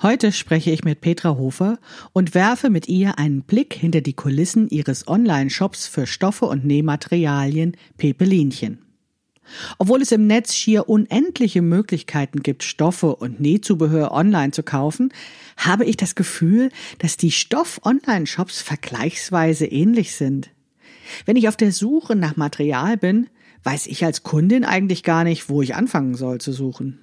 Heute spreche ich mit Petra Hofer und werfe mit ihr einen Blick hinter die Kulissen ihres Online-Shops für Stoffe und Nähmaterialien Pepelinchen. Obwohl es im Netz schier unendliche Möglichkeiten gibt, Stoffe und Nähzubehör online zu kaufen, habe ich das Gefühl, dass die Stoff-Online-Shops vergleichsweise ähnlich sind. Wenn ich auf der Suche nach Material bin, weiß ich als Kundin eigentlich gar nicht, wo ich anfangen soll zu suchen.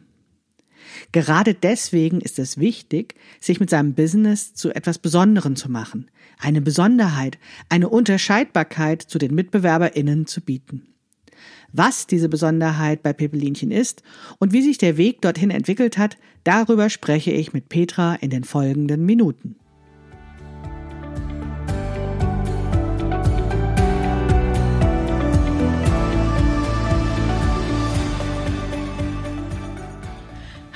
Gerade deswegen ist es wichtig, sich mit seinem Business zu etwas Besonderem zu machen, eine Besonderheit, eine Unterscheidbarkeit zu den MitbewerberInnen zu bieten. Was diese Besonderheit bei Pepelinchen ist und wie sich der Weg dorthin entwickelt hat, darüber spreche ich mit Petra in den folgenden Minuten.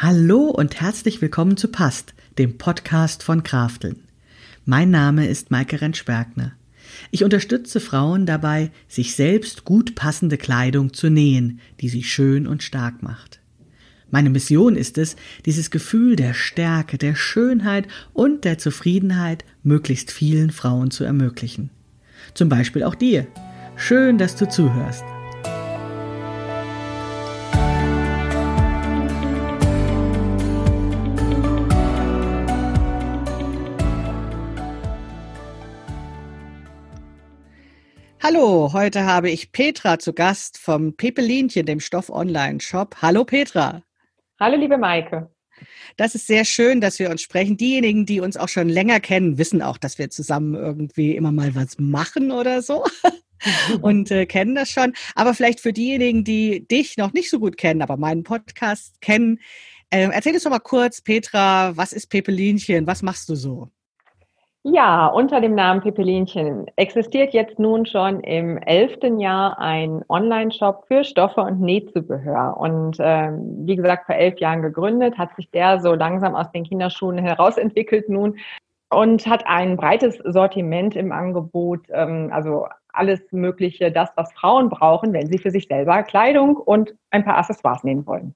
Hallo und herzlich willkommen zu Past, dem Podcast von Krafteln. Mein Name ist Maike Rentschbergner. Ich unterstütze Frauen dabei, sich selbst gut passende Kleidung zu nähen, die sie schön und stark macht. Meine Mission ist es, dieses Gefühl der Stärke, der Schönheit und der Zufriedenheit möglichst vielen Frauen zu ermöglichen. Zum Beispiel auch dir. Schön, dass du zuhörst. Hallo, heute habe ich Petra zu Gast vom Pepelinchen, dem Stoff-Online-Shop. Hallo Petra. Hallo liebe Maike. Das ist sehr schön, dass wir uns sprechen. Diejenigen, die uns auch schon länger kennen, wissen auch, dass wir zusammen irgendwie immer mal was machen oder so und äh, kennen das schon. Aber vielleicht für diejenigen, die dich noch nicht so gut kennen, aber meinen Podcast kennen, äh, erzähl uns doch mal kurz, Petra, was ist Pepelinchen? Was machst du so? Ja, unter dem Namen Pepelinchen existiert jetzt nun schon im elften Jahr ein Online-Shop für Stoffe und Nähzubehör. Und ähm, wie gesagt, vor elf Jahren gegründet, hat sich der so langsam aus den Kinderschuhen herausentwickelt nun und hat ein breites Sortiment im Angebot, ähm, also alles Mögliche, das, was Frauen brauchen, wenn sie für sich selber Kleidung und ein paar Accessoires nehmen wollen.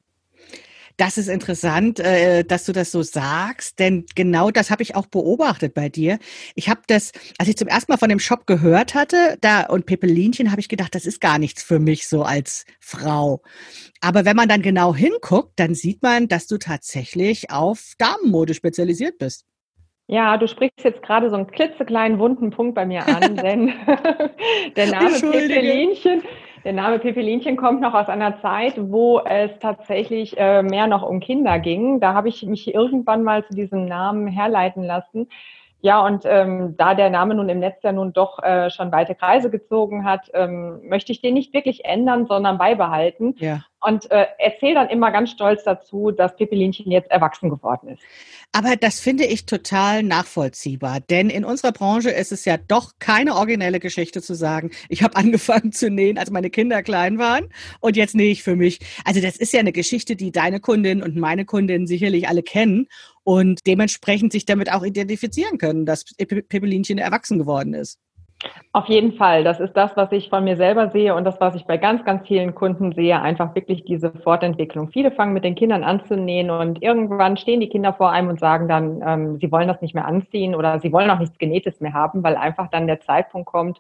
Das ist interessant, äh, dass du das so sagst, denn genau das habe ich auch beobachtet bei dir. Ich habe das, als ich zum ersten Mal von dem Shop gehört hatte, da und Pepelinchen, habe ich gedacht, das ist gar nichts für mich so als Frau. Aber wenn man dann genau hinguckt, dann sieht man, dass du tatsächlich auf Damenmode spezialisiert bist. Ja, du sprichst jetzt gerade so einen klitzekleinen wunden Punkt bei mir an, denn der Name Pepelinchen der Name Pepelinchen kommt noch aus einer Zeit, wo es tatsächlich äh, mehr noch um Kinder ging. Da habe ich mich irgendwann mal zu diesem Namen herleiten lassen. Ja, und ähm, da der Name nun im Netz ja nun doch äh, schon weite Kreise gezogen hat, ähm, möchte ich den nicht wirklich ändern, sondern beibehalten. Ja. Und äh, erzähle dann immer ganz stolz dazu, dass Pippelinchen jetzt erwachsen geworden ist. Aber das finde ich total nachvollziehbar, denn in unserer Branche ist es ja doch keine originelle Geschichte zu sagen, ich habe angefangen zu nähen, als meine Kinder klein waren und jetzt nähe ich für mich. Also das ist ja eine Geschichte, die deine Kundin und meine Kundin sicherlich alle kennen und dementsprechend sich damit auch identifizieren können, dass Pippelinchen erwachsen geworden ist. Auf jeden Fall. Das ist das, was ich von mir selber sehe und das, was ich bei ganz, ganz vielen Kunden sehe. Einfach wirklich diese Fortentwicklung. Viele fangen mit den Kindern an zu nähen und irgendwann stehen die Kinder vor einem und sagen dann, ähm, sie wollen das nicht mehr anziehen oder sie wollen auch nichts Genähtes mehr haben, weil einfach dann der Zeitpunkt kommt,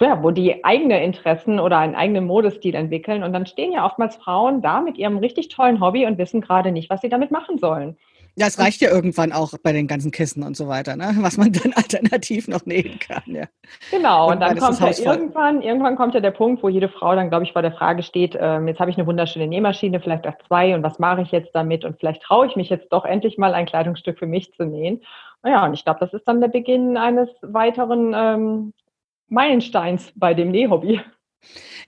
ja, wo die eigene Interessen oder einen eigenen Modestil entwickeln. Und dann stehen ja oftmals Frauen da mit ihrem richtig tollen Hobby und wissen gerade nicht, was sie damit machen sollen. Ja, es reicht ja irgendwann auch bei den ganzen Kissen und so weiter, ne? was man dann alternativ noch nähen kann. Ja. Genau, und dann kommt ja irgendwann, irgendwann kommt ja der Punkt, wo jede Frau dann, glaube ich, vor der Frage steht, ähm, jetzt habe ich eine wunderschöne Nähmaschine, vielleicht auch zwei, und was mache ich jetzt damit? Und vielleicht traue ich mich jetzt doch endlich mal ein Kleidungsstück für mich zu nähen. Naja, und ich glaube, das ist dann der Beginn eines weiteren ähm, Meilensteins bei dem Nähhobby.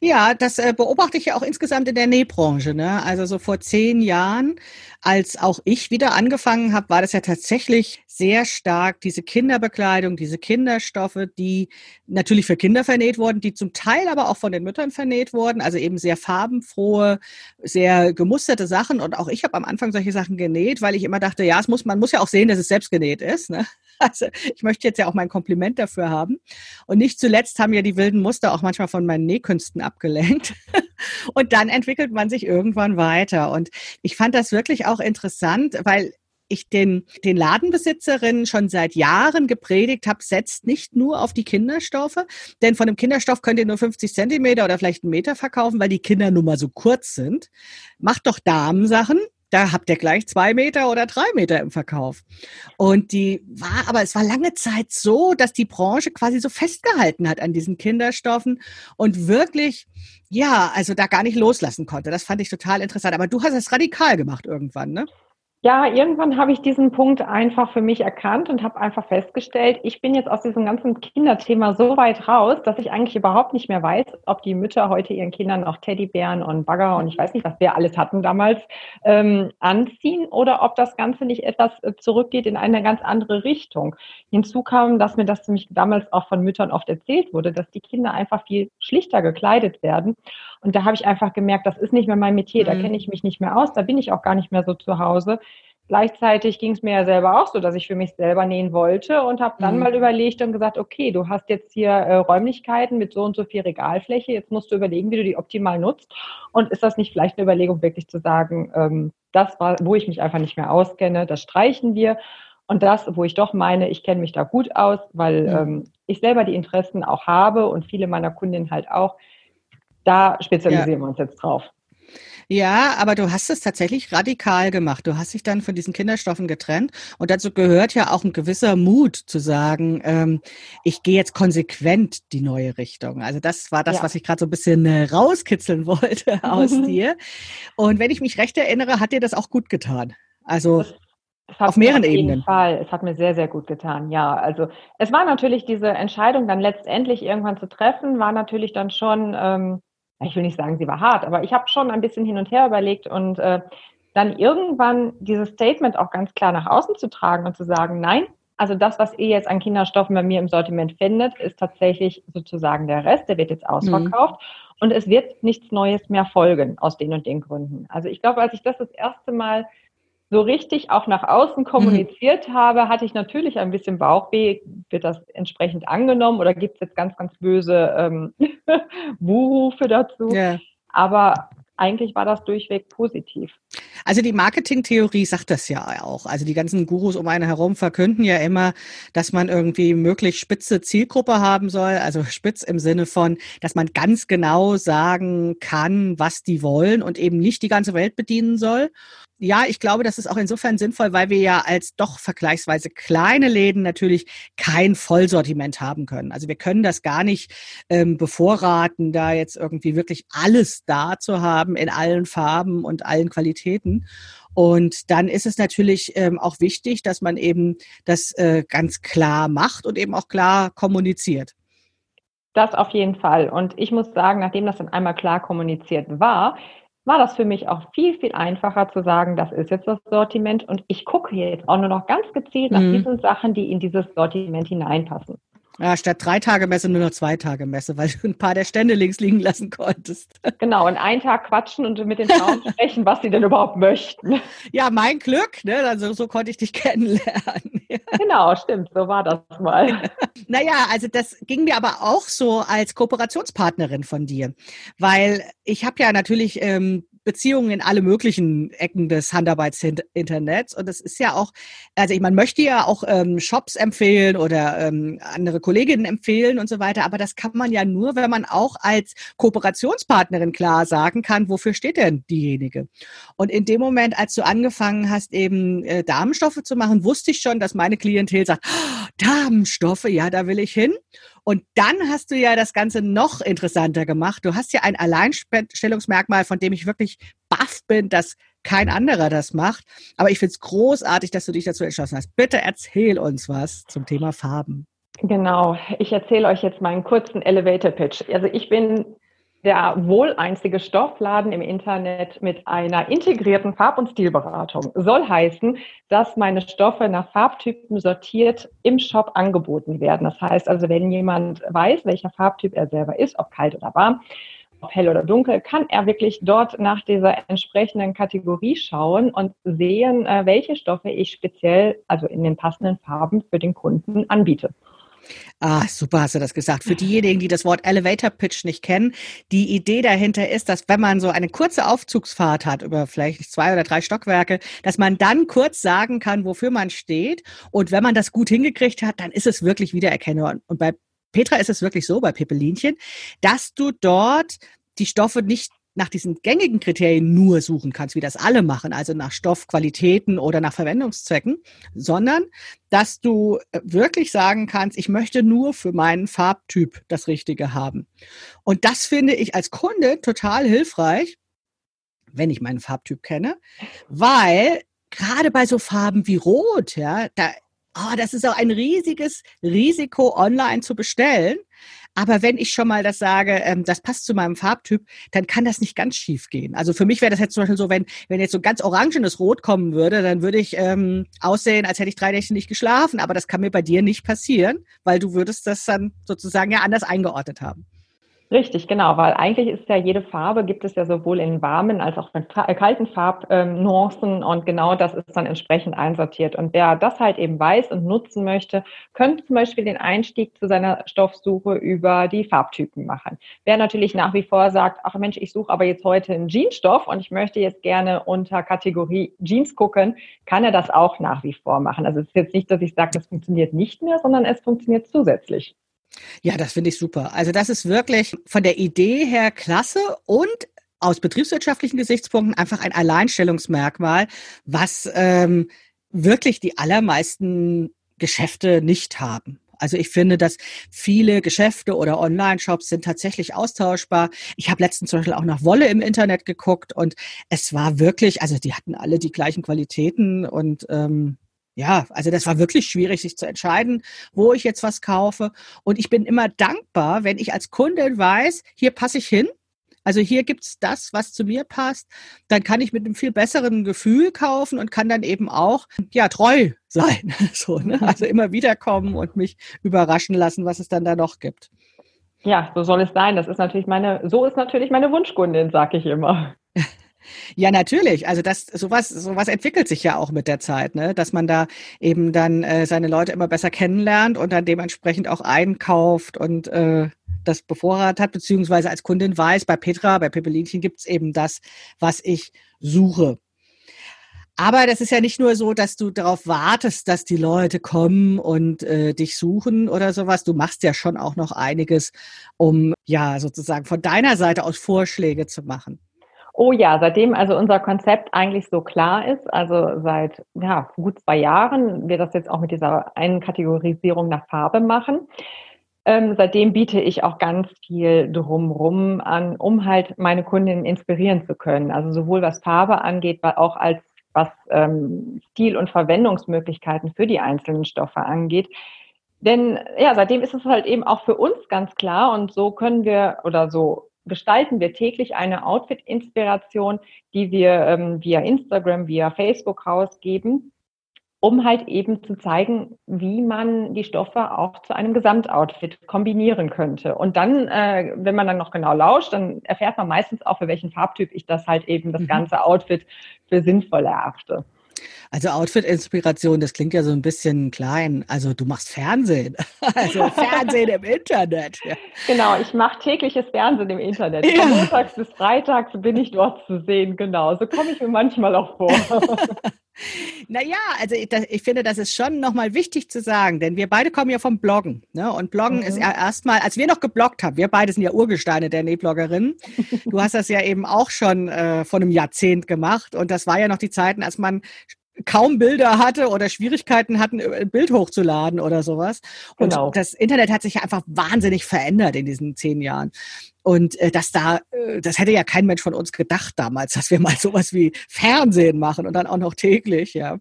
Ja, das äh, beobachte ich ja auch insgesamt in der Nähbranche. Ne? Also so vor zehn Jahren, als auch ich wieder angefangen habe, war das ja tatsächlich sehr stark diese Kinderbekleidung, diese Kinderstoffe, die natürlich für Kinder vernäht wurden, die zum Teil aber auch von den Müttern vernäht wurden. Also eben sehr farbenfrohe, sehr gemusterte Sachen. Und auch ich habe am Anfang solche Sachen genäht, weil ich immer dachte, ja, es muss, man muss ja auch sehen, dass es selbst genäht ist. Ne? Also ich möchte jetzt ja auch mein Kompliment dafür haben. Und nicht zuletzt haben ja die wilden Muster auch manchmal von meinen Nähkünsten abgelenkt. Und dann entwickelt man sich irgendwann weiter. Und ich fand das wirklich auch interessant, weil ich den, den Ladenbesitzerinnen schon seit Jahren gepredigt habe, setzt nicht nur auf die Kinderstoffe, denn von einem Kinderstoff könnt ihr nur 50 Zentimeter oder vielleicht einen Meter verkaufen, weil die Kinder nun mal so kurz sind. Macht doch Damensachen, da habt ihr gleich zwei Meter oder drei Meter im Verkauf. Und die war, aber es war lange Zeit so, dass die Branche quasi so festgehalten hat an diesen Kinderstoffen und wirklich, ja, also da gar nicht loslassen konnte. Das fand ich total interessant. Aber du hast es radikal gemacht irgendwann, ne? Ja, irgendwann habe ich diesen Punkt einfach für mich erkannt und habe einfach festgestellt, ich bin jetzt aus diesem ganzen Kinderthema so weit raus, dass ich eigentlich überhaupt nicht mehr weiß, ob die Mütter heute ihren Kindern auch Teddybären und Bagger und ich weiß nicht, was wir alles hatten damals, ähm, anziehen oder ob das Ganze nicht etwas äh, zurückgeht in eine ganz andere Richtung. Hinzu kam, dass mir das nämlich damals auch von Müttern oft erzählt wurde, dass die Kinder einfach viel schlichter gekleidet werden. Und da habe ich einfach gemerkt, das ist nicht mehr mein Metier, da mhm. kenne ich mich nicht mehr aus, da bin ich auch gar nicht mehr so zu Hause. Gleichzeitig ging es mir ja selber auch so, dass ich für mich selber nähen wollte und habe dann mhm. mal überlegt und gesagt, okay, du hast jetzt hier äh, Räumlichkeiten mit so und so viel Regalfläche, jetzt musst du überlegen, wie du die optimal nutzt. Und ist das nicht vielleicht eine Überlegung, wirklich zu sagen, ähm, das war, wo ich mich einfach nicht mehr auskenne, das streichen wir. Und das, wo ich doch meine, ich kenne mich da gut aus, weil mhm. ähm, ich selber die Interessen auch habe und viele meiner Kundinnen halt auch, da spezialisieren ja. wir uns jetzt drauf. Ja, aber du hast es tatsächlich radikal gemacht. Du hast dich dann von diesen Kinderstoffen getrennt. Und dazu gehört ja auch ein gewisser Mut zu sagen, ähm, ich gehe jetzt konsequent die neue Richtung. Also das war das, ja. was ich gerade so ein bisschen äh, rauskitzeln wollte aus dir. Und wenn ich mich recht erinnere, hat dir das auch gut getan. Also auf mehreren auf jeden Ebenen. Fall. Es hat mir sehr, sehr gut getan. Ja, also es war natürlich diese Entscheidung dann letztendlich irgendwann zu treffen, war natürlich dann schon ähm, ich will nicht sagen, sie war hart, aber ich habe schon ein bisschen hin und her überlegt und äh, dann irgendwann dieses Statement auch ganz klar nach außen zu tragen und zu sagen, nein, also das, was ihr jetzt an Kinderstoffen bei mir im Sortiment findet, ist tatsächlich sozusagen der Rest, der wird jetzt ausverkauft mhm. und es wird nichts Neues mehr folgen aus den und den Gründen. Also ich glaube, als ich das das erste Mal so richtig auch nach außen kommuniziert mhm. habe, hatte ich natürlich ein bisschen Bauchweh. Wird das entsprechend angenommen oder gibt es jetzt ganz, ganz böse ähm, Buhrufe dazu? Ja. Aber eigentlich war das durchweg positiv. Also die Marketingtheorie sagt das ja auch. Also die ganzen Gurus um einen herum verkünden ja immer, dass man irgendwie möglichst spitze Zielgruppe haben soll. Also spitz im Sinne von, dass man ganz genau sagen kann, was die wollen und eben nicht die ganze Welt bedienen soll ja, ich glaube, das ist auch insofern sinnvoll, weil wir ja als doch vergleichsweise kleine Läden natürlich kein Vollsortiment haben können. Also wir können das gar nicht ähm, bevorraten, da jetzt irgendwie wirklich alles da zu haben in allen Farben und allen Qualitäten. Und dann ist es natürlich ähm, auch wichtig, dass man eben das äh, ganz klar macht und eben auch klar kommuniziert. Das auf jeden Fall. Und ich muss sagen, nachdem das dann einmal klar kommuniziert war, war das für mich auch viel, viel einfacher zu sagen, das ist jetzt das Sortiment und ich gucke jetzt auch nur noch ganz gezielt nach mhm. diesen Sachen, die in dieses Sortiment hineinpassen. Ja, statt drei Tage Messe nur noch zwei Tage Messe, weil du ein paar der Stände links liegen lassen konntest. Genau, und einen Tag quatschen und mit den Frauen sprechen, was sie denn überhaupt möchten. Ja, mein Glück, ne? Also so konnte ich dich kennenlernen. Genau, stimmt, so war das mal. Naja, also das ging mir aber auch so als Kooperationspartnerin von dir, weil ich habe ja natürlich ähm, Beziehungen in alle möglichen Ecken des Handarbeitsinternets. Und das ist ja auch, also ich, man möchte ja auch ähm, Shops empfehlen oder ähm, andere Kolleginnen empfehlen und so weiter. Aber das kann man ja nur, wenn man auch als Kooperationspartnerin klar sagen kann, wofür steht denn diejenige. Und in dem Moment, als du angefangen hast, eben äh, Damenstoffe zu machen, wusste ich schon, dass meine Klientel sagt, oh, Damenstoffe, ja, da will ich hin. Und dann hast du ja das Ganze noch interessanter gemacht. Du hast ja ein Alleinstellungsmerkmal, von dem ich wirklich baff bin, dass kein anderer das macht. Aber ich finde es großartig, dass du dich dazu entschlossen hast. Bitte erzähl uns was zum Thema Farben. Genau, ich erzähle euch jetzt meinen kurzen Elevator Pitch. Also ich bin der wohl einzige Stoffladen im Internet mit einer integrierten Farb- und Stilberatung. Soll heißen, dass meine Stoffe nach Farbtypen sortiert im Shop angeboten werden. Das heißt also, wenn jemand weiß, welcher Farbtyp er selber ist, ob kalt oder warm, ob hell oder dunkel, kann er wirklich dort nach dieser entsprechenden Kategorie schauen und sehen, äh, welche Stoffe ich speziell, also in den passenden Farben für den Kunden anbiete. Ah, super hast du das gesagt. Für diejenigen, die das Wort Elevator Pitch nicht kennen, die Idee dahinter ist, dass wenn man so eine kurze Aufzugsfahrt hat über vielleicht zwei oder drei Stockwerke, dass man dann kurz sagen kann, wofür man steht. Und wenn man das gut hingekriegt hat, dann ist es wirklich wiedererkennbar. Und bei Petra ist es wirklich so, bei Pippelinchen, dass du dort die Stoffe nicht nach diesen gängigen Kriterien nur suchen kannst, wie das alle machen, also nach Stoffqualitäten oder nach Verwendungszwecken, sondern dass du äh, wirklich sagen kannst, ich möchte nur für meinen Farbtyp das Richtige haben. Und das finde ich als Kunde total hilfreich, wenn ich meinen Farbtyp kenne, weil gerade bei so Farben wie Rot, ja, da oh, das ist auch ein riesiges Risiko, online zu bestellen. Aber wenn ich schon mal das sage, ähm, das passt zu meinem Farbtyp, dann kann das nicht ganz schief gehen. Also für mich wäre das jetzt zum Beispiel so, wenn, wenn jetzt so ganz orangenes Rot kommen würde, dann würde ich ähm, aussehen, als hätte ich drei Nächte nicht geschlafen. Aber das kann mir bei dir nicht passieren, weil du würdest das dann sozusagen ja anders eingeordnet haben. Richtig, genau, weil eigentlich ist ja jede Farbe, gibt es ja sowohl in warmen als auch in äh, kalten Farbnuancen und genau das ist dann entsprechend einsortiert. Und wer das halt eben weiß und nutzen möchte, könnte zum Beispiel den Einstieg zu seiner Stoffsuche über die Farbtypen machen. Wer natürlich nach wie vor sagt, ach Mensch, ich suche aber jetzt heute einen Jeansstoff und ich möchte jetzt gerne unter Kategorie Jeans gucken, kann er das auch nach wie vor machen. Also es ist jetzt nicht, dass ich sage, das funktioniert nicht mehr, sondern es funktioniert zusätzlich. Ja, das finde ich super. Also das ist wirklich von der Idee her klasse und aus betriebswirtschaftlichen Gesichtspunkten einfach ein Alleinstellungsmerkmal, was ähm, wirklich die allermeisten Geschäfte nicht haben. Also ich finde, dass viele Geschäfte oder Online-Shops sind tatsächlich austauschbar. Ich habe letztens zum Beispiel auch nach Wolle im Internet geguckt und es war wirklich, also die hatten alle die gleichen Qualitäten und ähm, ja, also das war wirklich schwierig, sich zu entscheiden, wo ich jetzt was kaufe. Und ich bin immer dankbar, wenn ich als Kundin weiß, hier passe ich hin. Also hier gibt's das, was zu mir passt. Dann kann ich mit einem viel besseren Gefühl kaufen und kann dann eben auch ja treu sein. So, ne? Also immer wieder kommen und mich überraschen lassen, was es dann da noch gibt. Ja, so soll es sein. Das ist natürlich meine, so ist natürlich meine Wunschkundin, sag ich immer. Ja, natürlich. Also das sowas sowas entwickelt sich ja auch mit der Zeit, ne? Dass man da eben dann äh, seine Leute immer besser kennenlernt und dann dementsprechend auch einkauft und äh, das bevorrat hat, beziehungsweise als Kundin weiß, bei Petra, bei Peppelinchen gibt's eben das, was ich suche. Aber das ist ja nicht nur so, dass du darauf wartest, dass die Leute kommen und äh, dich suchen oder sowas. Du machst ja schon auch noch einiges, um ja sozusagen von deiner Seite aus Vorschläge zu machen. Oh ja, seitdem also unser Konzept eigentlich so klar ist, also seit ja, gut zwei Jahren, wir das jetzt auch mit dieser einen Kategorisierung nach Farbe machen. Ähm, seitdem biete ich auch ganz viel drumrum an, um halt meine Kundinnen inspirieren zu können. Also sowohl was Farbe angeht, aber auch als was ähm, Stil- und Verwendungsmöglichkeiten für die einzelnen Stoffe angeht. Denn ja, seitdem ist es halt eben auch für uns ganz klar und so können wir oder so gestalten wir täglich eine Outfit-Inspiration, die wir ähm, via Instagram, via Facebook rausgeben, um halt eben zu zeigen, wie man die Stoffe auch zu einem Gesamtoutfit kombinieren könnte. Und dann, äh, wenn man dann noch genau lauscht, dann erfährt man meistens auch, für welchen Farbtyp ich das halt eben, das mhm. ganze Outfit für sinnvoll erachte. Also Outfit-Inspiration, das klingt ja so ein bisschen klein. Also du machst Fernsehen. Also Fernsehen im Internet. Ja. Genau, ich mache tägliches Fernsehen im Internet. Ja. Von montags bis freitags bin ich dort zu sehen, genau. So komme ich mir manchmal auch vor. Naja, also ich, ich, finde, das ist schon nochmal wichtig zu sagen, denn wir beide kommen ja vom Bloggen. Ne? Und Bloggen mhm. ist ja erstmal, als wir noch gebloggt haben, wir beide sind ja Urgesteine der Nähbloggerinnen. Du hast das ja eben auch schon äh, vor einem Jahrzehnt gemacht. Und das war ja noch die Zeiten, als man kaum Bilder hatte oder Schwierigkeiten hatten, ein Bild hochzuladen oder sowas. Und genau. das Internet hat sich ja einfach wahnsinnig verändert in diesen zehn Jahren. Und äh, dass da, äh, das hätte ja kein Mensch von uns gedacht damals, dass wir mal sowas wie Fernsehen machen und dann auch noch täglich, ja.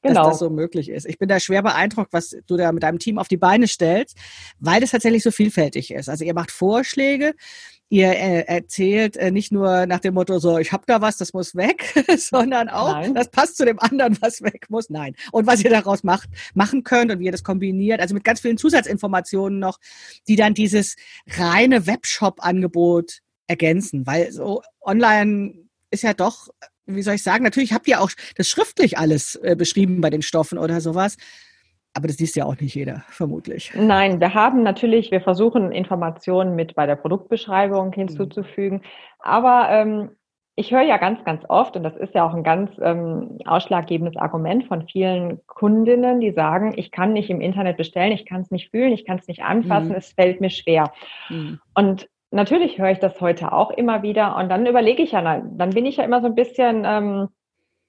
Genau. Dass das so möglich ist. Ich bin da schwer beeindruckt, was du da mit deinem Team auf die Beine stellst, weil das tatsächlich so vielfältig ist. Also ihr macht Vorschläge, ihr äh, erzählt äh, nicht nur nach dem Motto so, ich habe da was, das muss weg, sondern auch, Nein. das passt zu dem anderen, was weg muss. Nein. Und was ihr daraus macht, machen könnt und wie ihr das kombiniert, also mit ganz vielen Zusatzinformationen noch, die dann dieses reine Webshop-Angebot ergänzen, weil so online ist ja doch, wie soll ich sagen, natürlich habt ihr auch das schriftlich alles äh, beschrieben bei den Stoffen oder sowas. Aber das liest ja auch nicht jeder, vermutlich. Nein, wir haben natürlich, wir versuchen Informationen mit bei der Produktbeschreibung hinzuzufügen. Mhm. Aber ähm, ich höre ja ganz, ganz oft, und das ist ja auch ein ganz ähm, ausschlaggebendes Argument von vielen Kundinnen, die sagen, ich kann nicht im Internet bestellen, ich kann es nicht fühlen, ich kann es nicht anfassen, mhm. es fällt mir schwer. Mhm. Und natürlich höre ich das heute auch immer wieder. Und dann überlege ich ja, dann bin ich ja immer so ein bisschen, ähm,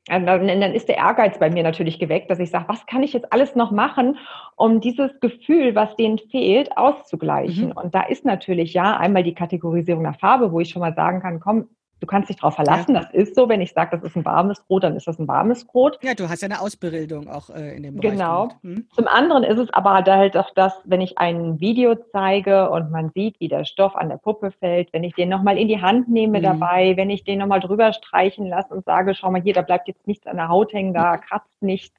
dann, dann ist der Ehrgeiz bei mir natürlich geweckt, dass ich sage, was kann ich jetzt alles noch machen, um dieses Gefühl, was denen fehlt, auszugleichen. Mhm. Und da ist natürlich ja einmal die Kategorisierung der Farbe, wo ich schon mal sagen kann, komm, Du kannst dich darauf verlassen, ja. das ist so. Wenn ich sage, das ist ein warmes Brot, dann ist das ein warmes Brot. Ja, du hast ja eine Ausbildung auch äh, in dem Bereich. Genau. Hm? Zum anderen ist es aber halt auch das, wenn ich ein Video zeige und man sieht, wie der Stoff an der Puppe fällt, wenn ich den nochmal in die Hand nehme hm. dabei, wenn ich den nochmal drüber streichen lasse und sage, schau mal hier, da bleibt jetzt nichts an der Haut hängen, da kratzt nichts,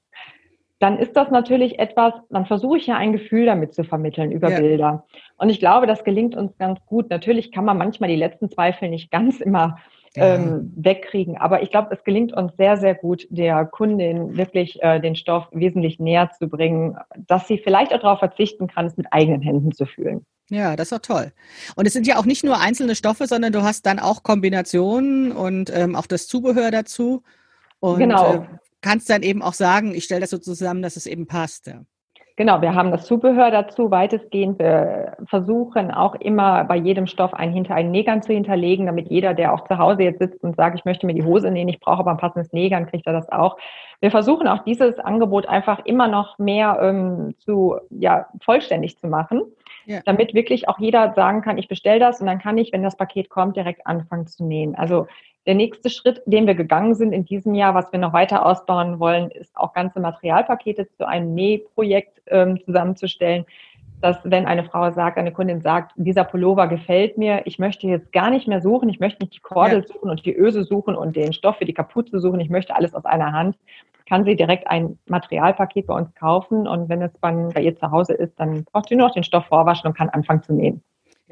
dann ist das natürlich etwas, dann versuche ich ja ein Gefühl damit zu vermitteln über ja. Bilder. Und ich glaube, das gelingt uns ganz gut. Natürlich kann man manchmal die letzten Zweifel nicht ganz immer ja. ähm, wegkriegen, aber ich glaube, es gelingt uns sehr, sehr gut, der Kundin wirklich äh, den Stoff wesentlich näher zu bringen, dass sie vielleicht auch darauf verzichten kann, es mit eigenen Händen zu fühlen. Ja, das ist doch toll. Und es sind ja auch nicht nur einzelne Stoffe, sondern du hast dann auch Kombinationen und ähm, auch das Zubehör dazu. Und, genau. Äh, kannst dann eben auch sagen, ich stelle das so zusammen, dass es eben passt. Ja. Genau, wir haben das Zubehör dazu weitestgehend. Wir versuchen auch immer bei jedem Stoff ein hinter einen Nägern zu hinterlegen, damit jeder, der auch zu Hause jetzt sitzt und sagt, ich möchte mir die Hose nähen, ich brauche aber ein passendes Nägern, kriegt er das auch. Wir versuchen auch dieses Angebot einfach immer noch mehr ähm, zu ja vollständig zu machen, ja. damit wirklich auch jeder sagen kann, ich bestelle das und dann kann ich, wenn das Paket kommt, direkt anfangen zu nähen. Also der nächste Schritt, den wir gegangen sind in diesem Jahr, was wir noch weiter ausbauen wollen, ist auch ganze Materialpakete zu einem Nähprojekt ähm, zusammenzustellen, dass wenn eine Frau sagt, eine Kundin sagt, dieser Pullover gefällt mir, ich möchte jetzt gar nicht mehr suchen, ich möchte nicht die Kordel ja. suchen und die Öse suchen und den Stoff für die Kapuze suchen, ich möchte alles aus einer Hand, kann sie direkt ein Materialpaket bei uns kaufen und wenn es dann bei ihr zu Hause ist, dann braucht sie nur noch den Stoff vorwaschen und kann anfangen zu nähen.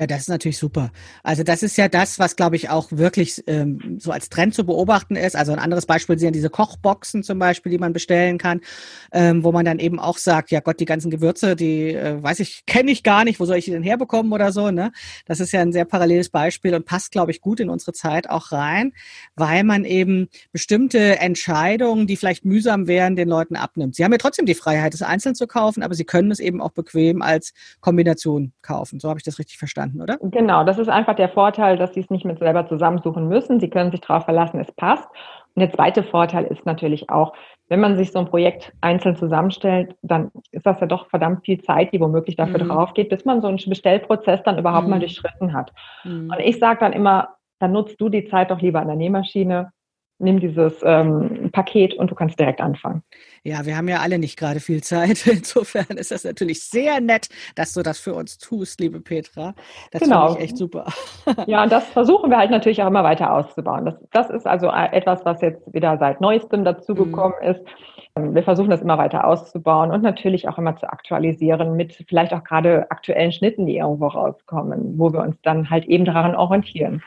Ja, das ist natürlich super. Also das ist ja das, was, glaube ich, auch wirklich ähm, so als Trend zu beobachten ist. Also ein anderes Beispiel sind diese Kochboxen zum Beispiel, die man bestellen kann, ähm, wo man dann eben auch sagt, ja Gott, die ganzen Gewürze, die äh, weiß ich, kenne ich gar nicht, wo soll ich die denn herbekommen oder so. Ne? Das ist ja ein sehr paralleles Beispiel und passt, glaube ich, gut in unsere Zeit auch rein, weil man eben bestimmte Entscheidungen, die vielleicht mühsam wären, den Leuten abnimmt. Sie haben ja trotzdem die Freiheit, es einzeln zu kaufen, aber sie können es eben auch bequem als Kombination kaufen. So habe ich das richtig verstanden verstanden, oder? Genau, das ist einfach der Vorteil, dass Sie es nicht mit selber zusammensuchen müssen. Sie können sich darauf verlassen, es passt. Und der zweite Vorteil ist natürlich auch, wenn man sich so ein Projekt einzeln zusammenstellt, dann ist das ja doch verdammt viel Zeit, die womöglich dafür mhm. drauf geht, bis man so einen Bestellprozess dann überhaupt mhm. mal durchschritten hat. Mhm. Und ich sage dann immer, dann nutzt du die Zeit doch lieber an der Nähmaschine, nimm dieses ähm, Paket und du kannst direkt anfangen. Ja, wir haben ja alle nicht gerade viel Zeit. Insofern ist das natürlich sehr nett, dass du das für uns tust, liebe Petra. Das genau. finde ich echt super. Ja, und das versuchen wir halt natürlich auch immer weiter auszubauen. Das, das ist also etwas, was jetzt wieder seit neuestem dazugekommen mhm. ist. Wir versuchen das immer weiter auszubauen und natürlich auch immer zu aktualisieren mit vielleicht auch gerade aktuellen Schnitten, die irgendwo rauskommen, wo wir uns dann halt eben daran orientieren.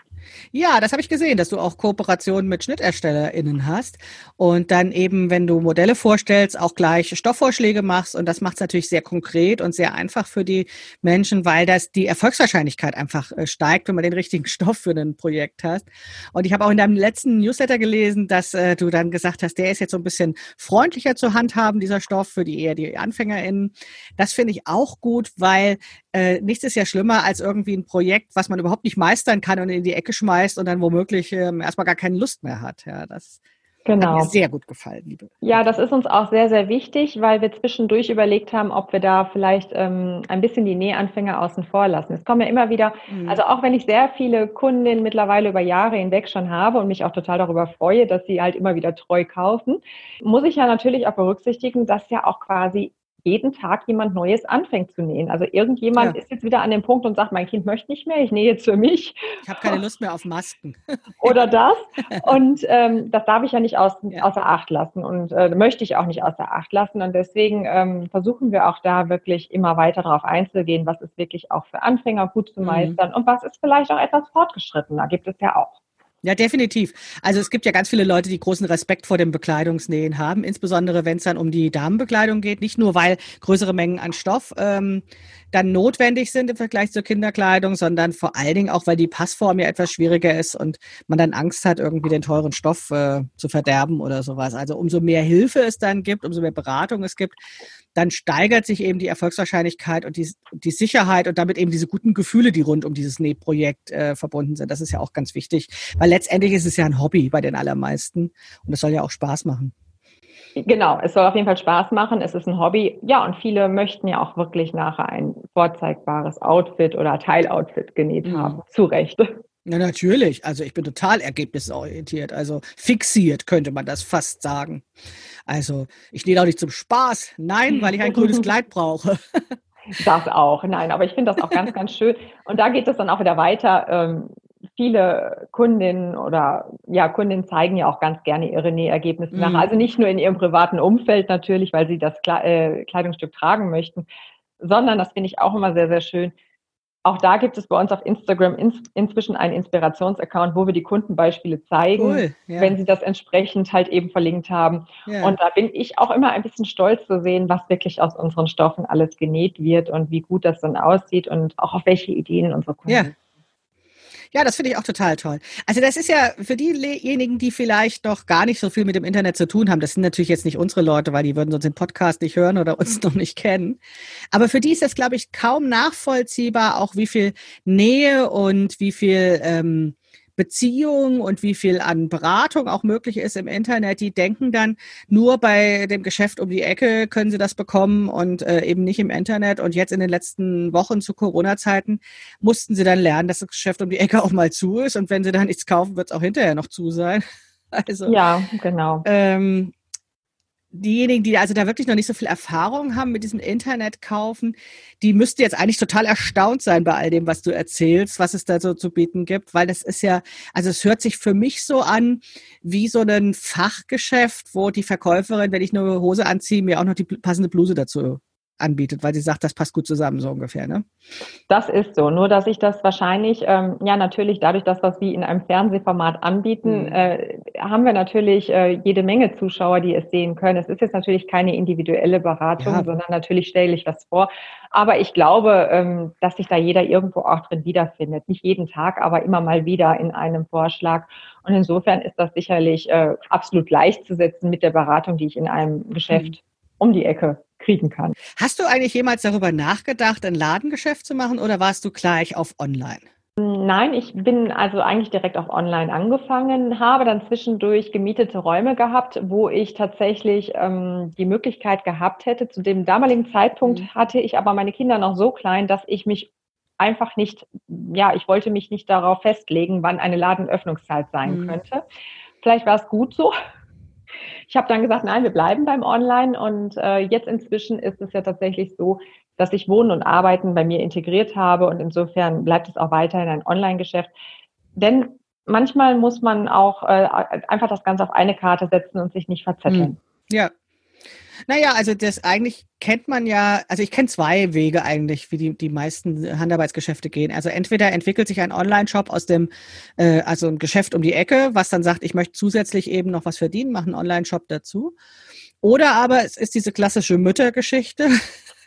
Ja, das habe ich gesehen, dass du auch Kooperationen mit SchnitterstellerInnen hast und dann eben, wenn du Modelle vorstellst, auch gleich Stoffvorschläge machst und das macht es natürlich sehr konkret und sehr einfach für die Menschen, weil das die Erfolgswahrscheinlichkeit einfach äh, steigt, wenn man den richtigen Stoff für ein Projekt hast. Und ich habe auch in deinem letzten Newsletter gelesen, dass äh, du dann gesagt hast, der ist jetzt so ein bisschen freundlicher zu handhaben, dieser Stoff, für die eher die AnfängerInnen. Das finde ich auch gut, weil äh, nichts ist ja schlimmer als irgendwie ein Projekt, was man überhaupt nicht meistern kann und in die Ecke schmeißt und dann womöglich ähm, erstmal gar keine Lust mehr hat. Ja, das genau. hat mir sehr gut gefallen, liebe. Ja, das ist uns auch sehr, sehr wichtig, weil wir zwischendurch überlegt haben, ob wir da vielleicht ähm, ein bisschen die Nähanfänger außen vor lassen. Es kommen ja immer wieder, mhm. also auch wenn ich sehr viele Kundinnen mittlerweile über Jahre hinweg schon habe und mich auch total darüber freue, dass sie halt immer wieder treu kaufen, muss ich ja natürlich auch berücksichtigen, dass ja auch quasi jeden Tag jemand Neues anfängt zu nähen. Also irgendjemand ja. ist jetzt wieder an dem Punkt und sagt, mein Kind möchte nicht mehr, ich nähe jetzt für mich. Ich habe keine Lust mehr auf Masken. Oder das. Und ähm, das darf ich ja nicht aus, ja. außer Acht lassen und äh, möchte ich auch nicht außer Acht lassen. Und deswegen ähm, versuchen wir auch da wirklich immer weiter darauf einzugehen, was ist wirklich auch für Anfänger gut zu mhm. meistern mhm. und was ist vielleicht auch etwas fortgeschrittener, gibt es ja auch. Ja, definitiv. Also es gibt ja ganz viele Leute, die großen Respekt vor dem Bekleidungsnähen haben, insbesondere wenn es dann um die Damenbekleidung geht. Nicht nur, weil größere Mengen an Stoff ähm, dann notwendig sind im Vergleich zur Kinderkleidung, sondern vor allen Dingen auch, weil die Passform ja etwas schwieriger ist und man dann Angst hat, irgendwie den teuren Stoff äh, zu verderben oder sowas. Also umso mehr Hilfe es dann gibt, umso mehr Beratung es gibt, dann steigert sich eben die Erfolgswahrscheinlichkeit und die, die Sicherheit und damit eben diese guten Gefühle, die rund um dieses Nähprojekt äh, verbunden sind. Das ist ja auch ganz wichtig, weil letztendlich ist es ja ein Hobby bei den allermeisten und es soll ja auch Spaß machen. Genau, es soll auf jeden Fall Spaß machen. Es ist ein Hobby. Ja, und viele möchten ja auch wirklich nachher ein vorzeigbares Outfit oder Teiloutfit genäht mhm. haben. Zu Recht. Ja, natürlich. Also ich bin total ergebnisorientiert, also fixiert könnte man das fast sagen. Also ich nähe auch nicht zum Spaß. Nein, weil ich ein grünes Kleid brauche. Das auch, nein, aber ich finde das auch ganz, ganz schön. Und da geht es dann auch wieder weiter. Ähm, viele Kundinnen oder ja, Kundinnen zeigen ja auch ganz gerne ihre Nähergebnisse nach. Mhm. Also nicht nur in ihrem privaten Umfeld natürlich, weil sie das äh, Kleidungsstück tragen möchten, sondern das finde ich auch immer sehr, sehr schön, auch da gibt es bei uns auf Instagram ins, inzwischen einen Inspirationsaccount, wo wir die Kundenbeispiele zeigen, cool, ja. wenn sie das entsprechend halt eben verlinkt haben. Ja. Und da bin ich auch immer ein bisschen stolz zu sehen, was wirklich aus unseren Stoffen alles genäht wird und wie gut das dann aussieht und auch auf welche Ideen unsere Kunden ja. Ja, das finde ich auch total toll. Also das ist ja für diejenigen, die vielleicht noch gar nicht so viel mit dem Internet zu tun haben, das sind natürlich jetzt nicht unsere Leute, weil die würden sonst den Podcast nicht hören oder uns noch nicht kennen. Aber für die ist das, glaube ich, kaum nachvollziehbar, auch wie viel Nähe und wie viel ähm, Beziehung und wie viel an Beratung auch möglich ist im Internet, die denken dann, nur bei dem Geschäft um die Ecke können sie das bekommen und äh, eben nicht im Internet. Und jetzt in den letzten Wochen zu Corona-Zeiten mussten sie dann lernen, dass das Geschäft um die Ecke auch mal zu ist. Und wenn sie dann nichts kaufen, wird es auch hinterher noch zu sein. Also, ja, genau. Ähm, diejenigen, die also da wirklich noch nicht so viel Erfahrung haben mit diesem Internet kaufen, die müssten jetzt eigentlich total erstaunt sein bei all dem, was du erzählst, was es da so zu bieten gibt, weil das ist ja, also es hört sich für mich so an wie so ein Fachgeschäft, wo die Verkäuferin, wenn ich eine Hose anziehe, mir auch noch die passende Bluse dazu anbietet, weil sie sagt, das passt gut zusammen, so ungefähr, ne? Das ist so. Nur, dass ich das wahrscheinlich, ähm, ja, natürlich dadurch, dass was wir in einem Fernsehformat anbieten, mhm. äh, haben wir natürlich äh, jede Menge Zuschauer, die es sehen können. Es ist jetzt natürlich keine individuelle Beratung, ja. sondern natürlich stelle ich was vor. Aber ich glaube, ähm, dass sich da jeder irgendwo auch drin wiederfindet. Nicht jeden Tag, aber immer mal wieder in einem Vorschlag. Und insofern ist das sicherlich äh, absolut gleichzusetzen mit der Beratung, die ich in einem Geschäft mhm. um die Ecke kriegen kann. Hast du eigentlich jemals darüber nachgedacht, ein Ladengeschäft zu machen oder warst du gleich auf Online? Nein, ich bin also eigentlich direkt auf Online angefangen, habe dann zwischendurch gemietete Räume gehabt, wo ich tatsächlich ähm, die Möglichkeit gehabt hätte. Zu dem damaligen Zeitpunkt mhm. hatte ich aber meine Kinder noch so klein, dass ich mich einfach nicht, ja, ich wollte mich nicht darauf festlegen, wann eine Ladenöffnungszeit sein mhm. könnte. Vielleicht war es gut so, ich habe dann gesagt, nein, wir bleiben beim Online und äh, jetzt inzwischen ist es ja tatsächlich so, dass ich Wohnen und Arbeiten bei mir integriert habe und insofern bleibt es auch weiterhin ein Online-Geschäft. Denn manchmal muss man auch äh, einfach das Ganze auf eine Karte setzen und sich nicht verzetteln. Hm. Ja, naja, also das eigentlich kennt man ja, also ich kenne zwei Wege eigentlich, wie die, die meisten Handarbeitsgeschäfte gehen. Also entweder entwickelt sich ein Online-Shop aus dem, äh, also ein Geschäft um die Ecke, was dann sagt, ich möchte zusätzlich eben noch was verdienen, mache einen Online-Shop dazu. Oder aber es ist diese klassische Müttergeschichte.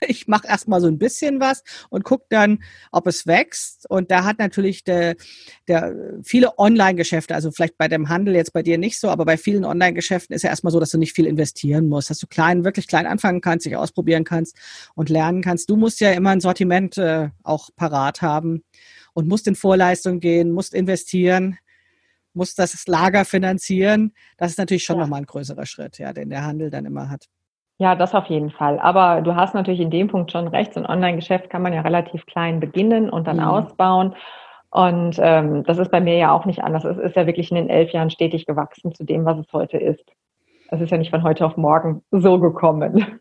Ich mache erstmal so ein bisschen was und gucke dann, ob es wächst. Und da hat natürlich der, der viele Online-Geschäfte, also vielleicht bei dem Handel jetzt bei dir nicht so, aber bei vielen Online-Geschäften ist ja erstmal so, dass du nicht viel investieren musst, dass du klein, wirklich klein anfangen kannst, dich ausprobieren kannst und lernen kannst. Du musst ja immer ein Sortiment äh, auch parat haben und musst in Vorleistung gehen, musst investieren muss das Lager finanzieren. Das ist natürlich schon ja. nochmal ein größerer Schritt, ja, den der Handel dann immer hat. Ja, das auf jeden Fall. Aber du hast natürlich in dem Punkt schon recht. So ein Online-Geschäft kann man ja relativ klein beginnen und dann mhm. ausbauen. Und ähm, das ist bei mir ja auch nicht anders. Es ist ja wirklich in den elf Jahren stetig gewachsen zu dem, was es heute ist. Es ist ja nicht von heute auf morgen so gekommen.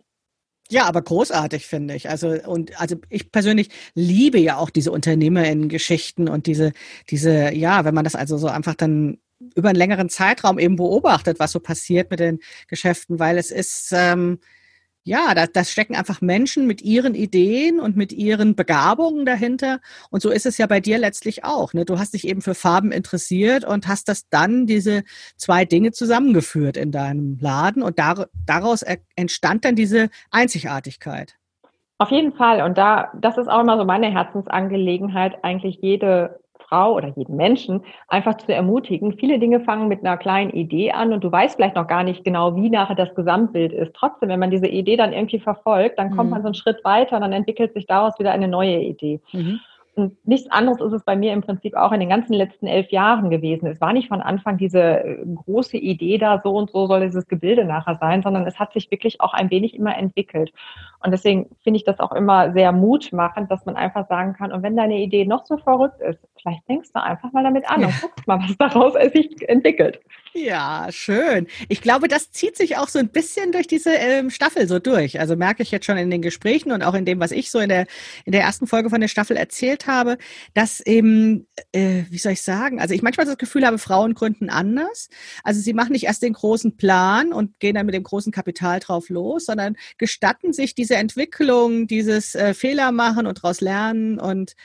Ja, aber großartig finde ich. Also und also ich persönlich liebe ja auch diese Unternehmerinnen-Geschichten und diese diese ja, wenn man das also so einfach dann über einen längeren Zeitraum eben beobachtet, was so passiert mit den Geschäften, weil es ist ähm, ja, da, da stecken einfach Menschen mit ihren Ideen und mit ihren Begabungen dahinter. Und so ist es ja bei dir letztlich auch. Ne? Du hast dich eben für Farben interessiert und hast das dann diese zwei Dinge zusammengeführt in deinem Laden und dar, daraus entstand dann diese Einzigartigkeit. Auf jeden Fall. Und da, das ist auch immer so meine Herzensangelegenheit, eigentlich jede Frau oder jeden Menschen einfach zu ermutigen. Viele Dinge fangen mit einer kleinen Idee an und du weißt vielleicht noch gar nicht genau, wie nachher das Gesamtbild ist. Trotzdem, wenn man diese Idee dann irgendwie verfolgt, dann kommt mhm. man so einen Schritt weiter und dann entwickelt sich daraus wieder eine neue Idee. Mhm. Und nichts anderes ist es bei mir im Prinzip auch in den ganzen letzten elf Jahren gewesen. Es war nicht von Anfang diese äh, große Idee da, so und so soll dieses Gebilde nachher sein, sondern es hat sich wirklich auch ein wenig immer entwickelt. Und deswegen finde ich das auch immer sehr mutmachend, dass man einfach sagen kann, und wenn deine Idee noch so verrückt ist, vielleicht denkst du einfach mal damit an ja. und guckst mal, was daraus sich entwickelt. Ja, schön. Ich glaube, das zieht sich auch so ein bisschen durch diese ähm, Staffel so durch. Also merke ich jetzt schon in den Gesprächen und auch in dem, was ich so in der, in der ersten Folge von der Staffel erzählt habe, dass eben, äh, wie soll ich sagen, also ich manchmal das Gefühl habe, Frauen gründen anders. Also sie machen nicht erst den großen Plan und gehen dann mit dem großen Kapital drauf los, sondern gestatten sich diese Entwicklung, dieses äh, Fehler machen und daraus lernen und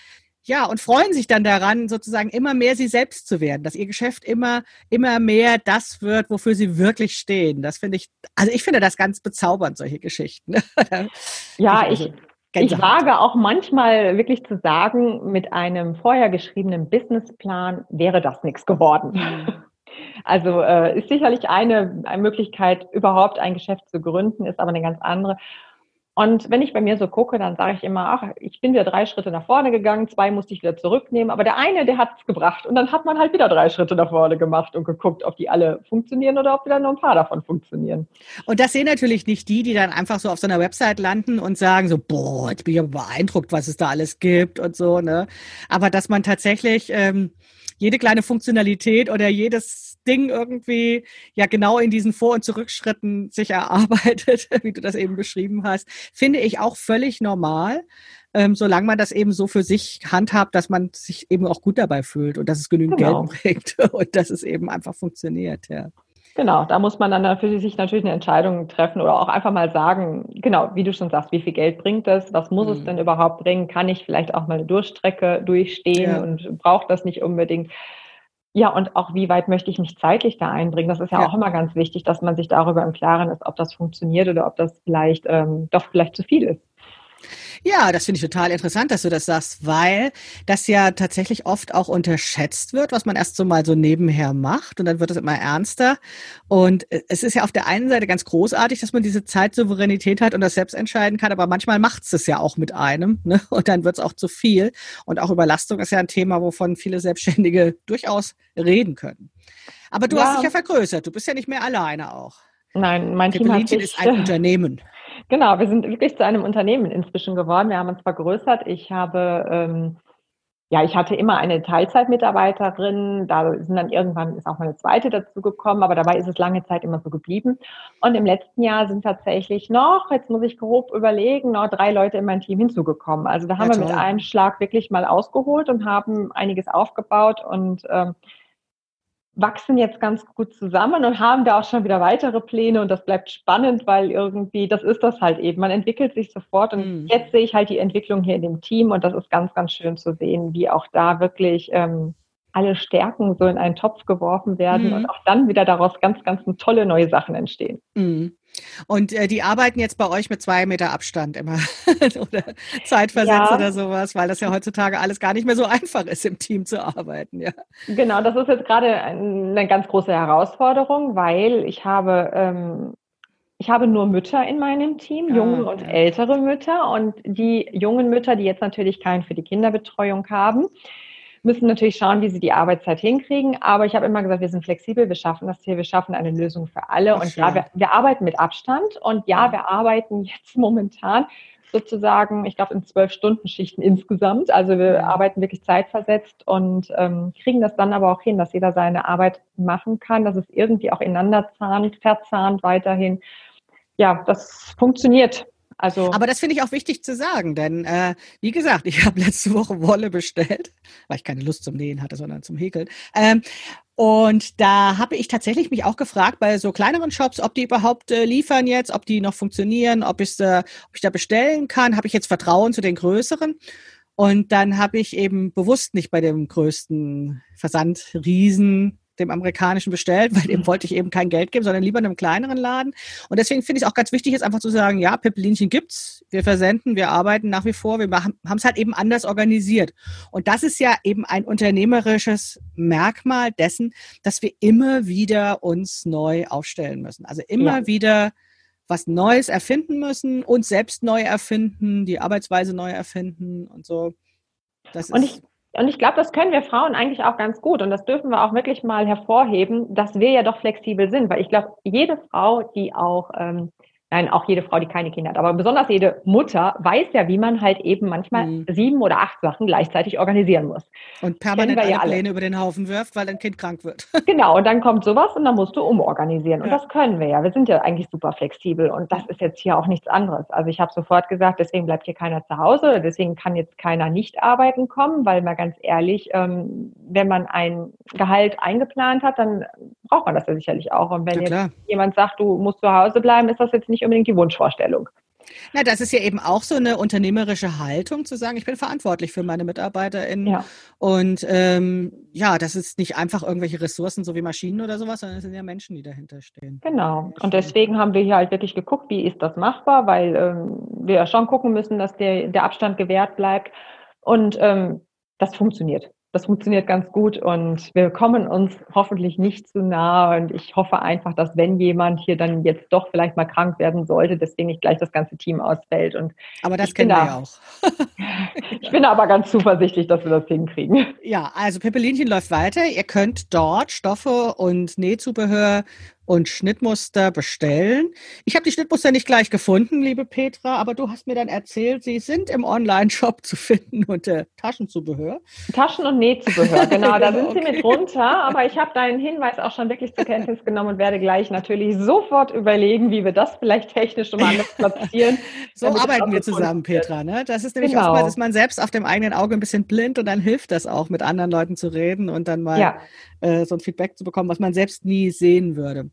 ja, und freuen sich dann daran, sozusagen immer mehr sie selbst zu werden, dass ihr Geschäft immer, immer mehr das wird, wofür sie wirklich stehen. Das finde ich, also ich finde das ganz bezaubernd, solche Geschichten. ja, ich, also ich wage auch manchmal wirklich zu sagen, mit einem vorher geschriebenen Businessplan wäre das nichts geworden. Mhm. Also äh, ist sicherlich eine, eine Möglichkeit, überhaupt ein Geschäft zu gründen, ist aber eine ganz andere. Und wenn ich bei mir so gucke, dann sage ich immer, ach, ich bin wieder drei Schritte nach vorne gegangen, zwei musste ich wieder zurücknehmen, aber der eine, der hat es gebracht. Und dann hat man halt wieder drei Schritte nach vorne gemacht und geguckt, ob die alle funktionieren oder ob wieder nur ein paar davon funktionieren. Und das sehen natürlich nicht die, die dann einfach so auf so einer Website landen und sagen so, boah, jetzt bin ich aber beeindruckt, was es da alles gibt und so, ne? Aber dass man tatsächlich ähm, jede kleine Funktionalität oder jedes Ding irgendwie ja genau in diesen Vor- und Zurückschritten sich erarbeitet, wie du das eben beschrieben hast, finde ich auch völlig normal. Ähm, solange man das eben so für sich handhabt, dass man sich eben auch gut dabei fühlt und dass es genügend genau. Geld bringt und dass es eben einfach funktioniert, ja. Genau, da muss man dann für sich natürlich eine Entscheidung treffen oder auch einfach mal sagen, genau, wie du schon sagst, wie viel Geld bringt das, was muss mhm. es denn überhaupt bringen, kann ich vielleicht auch mal eine Durchstrecke durchstehen ja. und braucht das nicht unbedingt. Ja, und auch wie weit möchte ich mich zeitlich da einbringen? Das ist ja, ja, auch immer ganz wichtig, dass man sich darüber im Klaren ist, ob das funktioniert oder ob das vielleicht ähm, doch vielleicht zu viel ist. Ja, das finde ich total interessant, dass du das sagst, weil das ja tatsächlich oft auch unterschätzt wird, was man erst so mal so nebenher macht und dann wird es immer ernster. Und äh, es ist ja auf der einen Seite ganz großartig, dass man diese Zeitsouveränität hat und das selbst entscheiden kann, aber manchmal macht es ja auch mit einem ne? und dann wird es auch zu viel. Und auch Überlastung ist ja ein Thema, wovon viele Selbstständige durchaus reden können. Aber du ja. hast dich ja vergrößert, du bist ja nicht mehr alleine auch. Nein, mein Team hat sich, ist ein Unternehmen. Genau, wir sind wirklich zu einem Unternehmen inzwischen geworden. Wir haben uns vergrößert. Ich habe, ähm, ja, ich hatte immer eine Teilzeitmitarbeiterin. Da sind dann irgendwann ist auch mal eine zweite dazu gekommen, aber dabei ist es lange Zeit immer so geblieben. Und im letzten Jahr sind tatsächlich noch, jetzt muss ich grob überlegen, noch drei Leute in mein Team hinzugekommen. Also da haben ja, wir mit einem Schlag wirklich mal ausgeholt und haben einiges aufgebaut und ähm, wachsen jetzt ganz gut zusammen und haben da auch schon wieder weitere Pläne und das bleibt spannend, weil irgendwie, das ist das halt eben. Man entwickelt sich sofort und mhm. jetzt sehe ich halt die Entwicklung hier in dem Team und das ist ganz, ganz schön zu sehen, wie auch da wirklich ähm, alle Stärken so in einen Topf geworfen werden mhm. und auch dann wieder daraus ganz, ganz tolle neue Sachen entstehen. Mhm. Und äh, die arbeiten jetzt bei euch mit zwei Meter Abstand immer oder Zeitversetzt ja. oder sowas, weil das ja heutzutage alles gar nicht mehr so einfach ist, im Team zu arbeiten. Ja. Genau, das ist jetzt gerade eine ganz große Herausforderung, weil ich habe ähm, ich habe nur Mütter in meinem Team, ah, junge und ja. ältere Mütter. Und die jungen Mütter, die jetzt natürlich keinen für die Kinderbetreuung haben, müssen natürlich schauen, wie sie die Arbeitszeit hinkriegen. Aber ich habe immer gesagt, wir sind flexibel, wir schaffen das hier, wir schaffen eine Lösung für alle. Ach, und schön. ja, wir, wir, arbeiten mit Abstand. Und ja, wir arbeiten jetzt momentan sozusagen, ich glaube, in zwölf Stunden Schichten insgesamt. Also wir arbeiten wirklich zeitversetzt und ähm, kriegen das dann aber auch hin, dass jeder seine Arbeit machen kann, dass es irgendwie auch ineinander zahnt, verzahnt weiterhin. Ja, das funktioniert. Also Aber das finde ich auch wichtig zu sagen, denn äh, wie gesagt, ich habe letzte Woche Wolle bestellt, weil ich keine Lust zum Nähen hatte, sondern zum Häkeln. Ähm, Und da habe ich tatsächlich mich auch gefragt bei so kleineren Shops, ob die überhaupt äh, liefern jetzt, ob die noch funktionieren, ob, ich, äh, ob ich da bestellen kann. Habe ich jetzt Vertrauen zu den größeren? Und dann habe ich eben bewusst nicht bei dem größten Versandriesen dem amerikanischen bestellt, weil dem wollte ich eben kein Geld geben, sondern lieber einem kleineren Laden. Und deswegen finde ich es auch ganz wichtig, jetzt einfach zu sagen, ja, Pippelinchen gibt's, wir versenden, wir arbeiten nach wie vor, wir haben es halt eben anders organisiert. Und das ist ja eben ein unternehmerisches Merkmal dessen, dass wir immer wieder uns neu aufstellen müssen. Also immer ja. wieder was Neues erfinden müssen, uns selbst neu erfinden, die Arbeitsweise neu erfinden und so. Das und ich und ich glaube, das können wir Frauen eigentlich auch ganz gut. Und das dürfen wir auch wirklich mal hervorheben, dass wir ja doch flexibel sind. Weil ich glaube, jede Frau, die auch ähm, Nein, auch jede Frau, die keine Kinder hat. Aber besonders jede Mutter weiß ja, wie man halt eben manchmal mhm. sieben oder acht Sachen gleichzeitig organisieren muss. Und permanent alle ja Pläne über den Haufen wirft, weil dein Kind krank wird. Genau, und dann kommt sowas und dann musst du umorganisieren. Und ja. das können wir ja. Wir sind ja eigentlich super flexibel und das ist jetzt hier auch nichts anderes. Also ich habe sofort gesagt, deswegen bleibt hier keiner zu Hause, deswegen kann jetzt keiner nicht arbeiten kommen, weil mal ganz ehrlich, ähm, wenn man ein Gehalt eingeplant hat, dann braucht man das ja sicherlich auch. Und wenn ja, jetzt jemand sagt, du musst zu Hause bleiben, ist das jetzt nicht nicht unbedingt die Wunschvorstellung. Na, das ist ja eben auch so eine unternehmerische Haltung, zu sagen, ich bin verantwortlich für meine MitarbeiterInnen. Ja. Und ähm, ja, das ist nicht einfach irgendwelche Ressourcen, so wie Maschinen oder sowas, sondern es sind ja Menschen, die dahinter stehen. Genau. Und deswegen haben wir hier halt wirklich geguckt, wie ist das machbar, weil ähm, wir ja schon gucken müssen, dass der, der Abstand gewährt bleibt. Und ähm, das funktioniert das funktioniert ganz gut und wir kommen uns hoffentlich nicht zu nah. Und ich hoffe einfach, dass wenn jemand hier dann jetzt doch vielleicht mal krank werden sollte, deswegen nicht gleich das ganze Team ausfällt. Und aber das kennen wir ja auch. ich bin aber ganz zuversichtlich, dass wir das hinkriegen. Ja, also Pippelinchen läuft weiter. Ihr könnt dort Stoffe und Nähzubehör und Schnittmuster bestellen. Ich habe die Schnittmuster nicht gleich gefunden, liebe Petra, aber du hast mir dann erzählt, sie sind im Online-Shop zu finden unter Taschenzubehör. Taschen- und Nähzubehör, genau, da sind okay. sie mit runter. Aber ich habe deinen Hinweis auch schon wirklich zur Kenntnis genommen und werde gleich natürlich sofort überlegen, wie wir das vielleicht technisch um anders platzieren. so arbeiten wir zusammen, Petra. Ne? Das ist nämlich genau. oftmals, ist man selbst auf dem eigenen Auge ein bisschen blind und dann hilft das auch, mit anderen Leuten zu reden und dann mal ja. Äh, so ein Feedback zu bekommen, was man selbst nie sehen würde.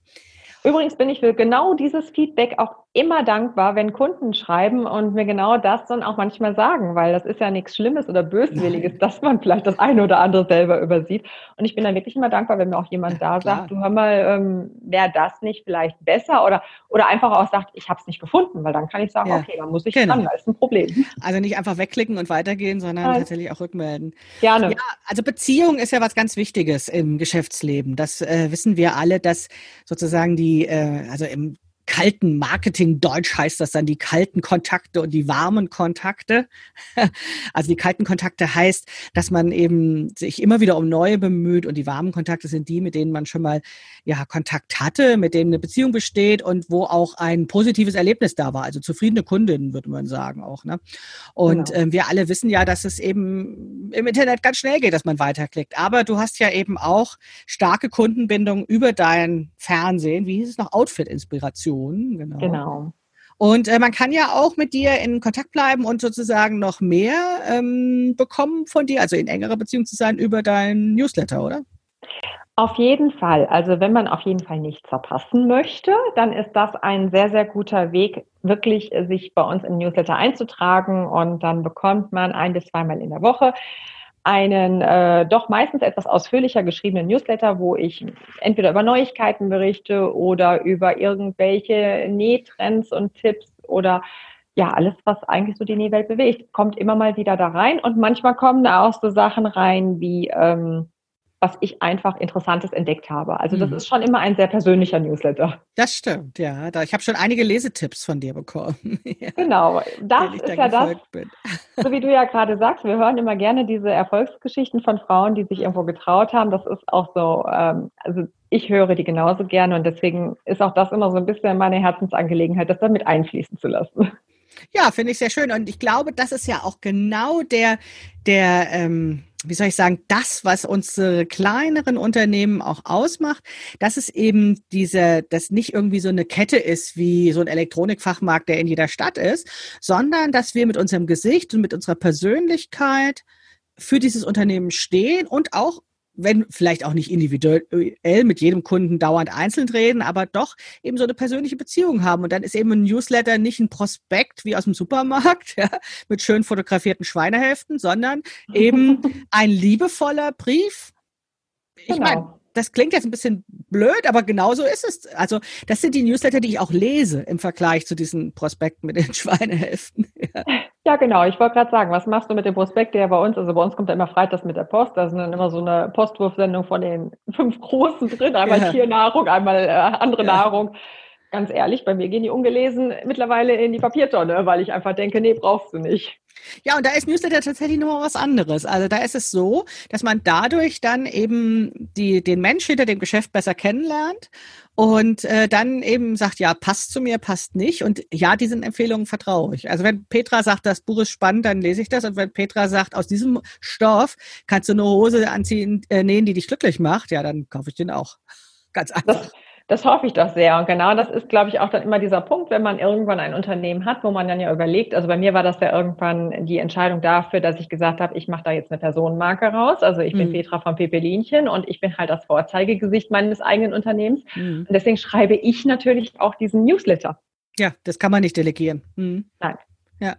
Übrigens bin ich für genau dieses Feedback auch immer dankbar, wenn Kunden schreiben und mir genau das dann auch manchmal sagen, weil das ist ja nichts Schlimmes oder Böswilliges, dass man vielleicht das eine oder andere selber übersieht. Und ich bin dann wirklich immer dankbar, wenn mir auch jemand da Klar. sagt, du hör mal, ähm, wäre das nicht vielleicht besser oder, oder einfach auch sagt, ich habe es nicht gefunden, weil dann kann ich sagen, ja. okay, dann muss ich genau. ran, da ist ein Problem. Also nicht einfach wegklicken und weitergehen, sondern Nein. tatsächlich auch rückmelden. Gerne. Ja, also Beziehung ist ja was ganz Wichtiges im Geschäftsleben. Das äh, wissen wir alle, dass sozusagen die, äh, also im kalten Marketing Deutsch heißt das dann die kalten Kontakte und die warmen Kontakte. Also die kalten Kontakte heißt, dass man eben sich immer wieder um neue bemüht und die warmen Kontakte sind die, mit denen man schon mal ja Kontakt hatte, mit denen eine Beziehung besteht und wo auch ein positives Erlebnis da war, also zufriedene Kundinnen würde man sagen auch. Ne? Und genau. äh, wir alle wissen ja, dass es eben im Internet ganz schnell geht, dass man weiterklickt. Aber du hast ja eben auch starke Kundenbindung über dein Fernsehen, wie hieß es noch, Outfit-Inspiration genau. Genau. Und äh, man kann ja auch mit dir in Kontakt bleiben und sozusagen noch mehr ähm, bekommen von dir, also in engerer Beziehung zu sein über deinen Newsletter, oder? Auf jeden Fall. Also wenn man auf jeden Fall nichts verpassen möchte, dann ist das ein sehr, sehr guter Weg, wirklich sich bei uns im Newsletter einzutragen und dann bekommt man ein bis zweimal in der Woche einen äh, doch meistens etwas ausführlicher geschriebenen Newsletter, wo ich entweder über Neuigkeiten berichte oder über irgendwelche Nähtrends und Tipps oder ja, alles, was eigentlich so die Nähwelt bewegt, kommt immer mal wieder da rein. Und manchmal kommen da auch so Sachen rein wie ähm, was ich einfach Interessantes entdeckt habe. Also das mhm. ist schon immer ein sehr persönlicher Newsletter. Das stimmt, ja. Da, ich habe schon einige Lesetipps von dir bekommen. ja, genau, das ist da ja das, bin. so wie du ja gerade sagst, wir hören immer gerne diese Erfolgsgeschichten von Frauen, die sich irgendwo getraut haben. Das ist auch so, ähm, also ich höre die genauso gerne und deswegen ist auch das immer so ein bisschen meine Herzensangelegenheit, das dann mit einfließen zu lassen. Ja, finde ich sehr schön. Und ich glaube, das ist ja auch genau der, der, ähm, wie soll ich sagen, das, was unsere kleineren Unternehmen auch ausmacht, dass es eben diese, dass nicht irgendwie so eine Kette ist wie so ein Elektronikfachmarkt, der in jeder Stadt ist, sondern dass wir mit unserem Gesicht und mit unserer Persönlichkeit für dieses Unternehmen stehen und auch wenn vielleicht auch nicht individuell mit jedem Kunden dauernd einzeln reden, aber doch eben so eine persönliche Beziehung haben. Und dann ist eben ein Newsletter nicht ein Prospekt wie aus dem Supermarkt ja, mit schön fotografierten Schweinehälften, sondern eben ein liebevoller Brief. Ich genau. meine, das klingt jetzt ein bisschen blöd, aber genauso ist es. Also das sind die Newsletter, die ich auch lese im Vergleich zu diesen Prospekten mit den Schweinehälften. Ja. ja, genau. Ich wollte gerade sagen, was machst du mit dem Prospekt, der bei uns, also bei uns kommt ja immer freitags mit der Post, da sind dann immer so eine Postwurfsendung von den fünf Großen drin, einmal ja. Tiernahrung, einmal äh, andere. Nahrung. Ganz ehrlich, bei mir gehen die ungelesen mittlerweile in die Papiertonne, weil ich einfach denke, nee, brauchst du nicht. Ja, und da ist Newsletter tatsächlich noch was anderes. Also da ist es so, dass man dadurch dann eben die, den Mensch hinter dem Geschäft besser kennenlernt und äh, dann eben sagt, ja, passt zu mir, passt nicht. Und ja, diesen Empfehlungen vertraue ich. Also wenn Petra sagt, das Buch ist spannend, dann lese ich das. Und wenn Petra sagt, aus diesem Stoff kannst du eine Hose anziehen, äh, nähen, die dich glücklich macht, ja, dann kaufe ich den auch. Ganz einfach. Das das hoffe ich doch sehr. Und genau das ist, glaube ich, auch dann immer dieser Punkt, wenn man irgendwann ein Unternehmen hat, wo man dann ja überlegt, also bei mir war das ja irgendwann die Entscheidung dafür, dass ich gesagt habe, ich mache da jetzt eine Personenmarke raus. Also ich bin mhm. Petra von Pepelinchen und ich bin halt das Vorzeigegesicht meines eigenen Unternehmens. Mhm. Und deswegen schreibe ich natürlich auch diesen Newsletter. Ja, das kann man nicht delegieren. Mhm. Nein. Ja.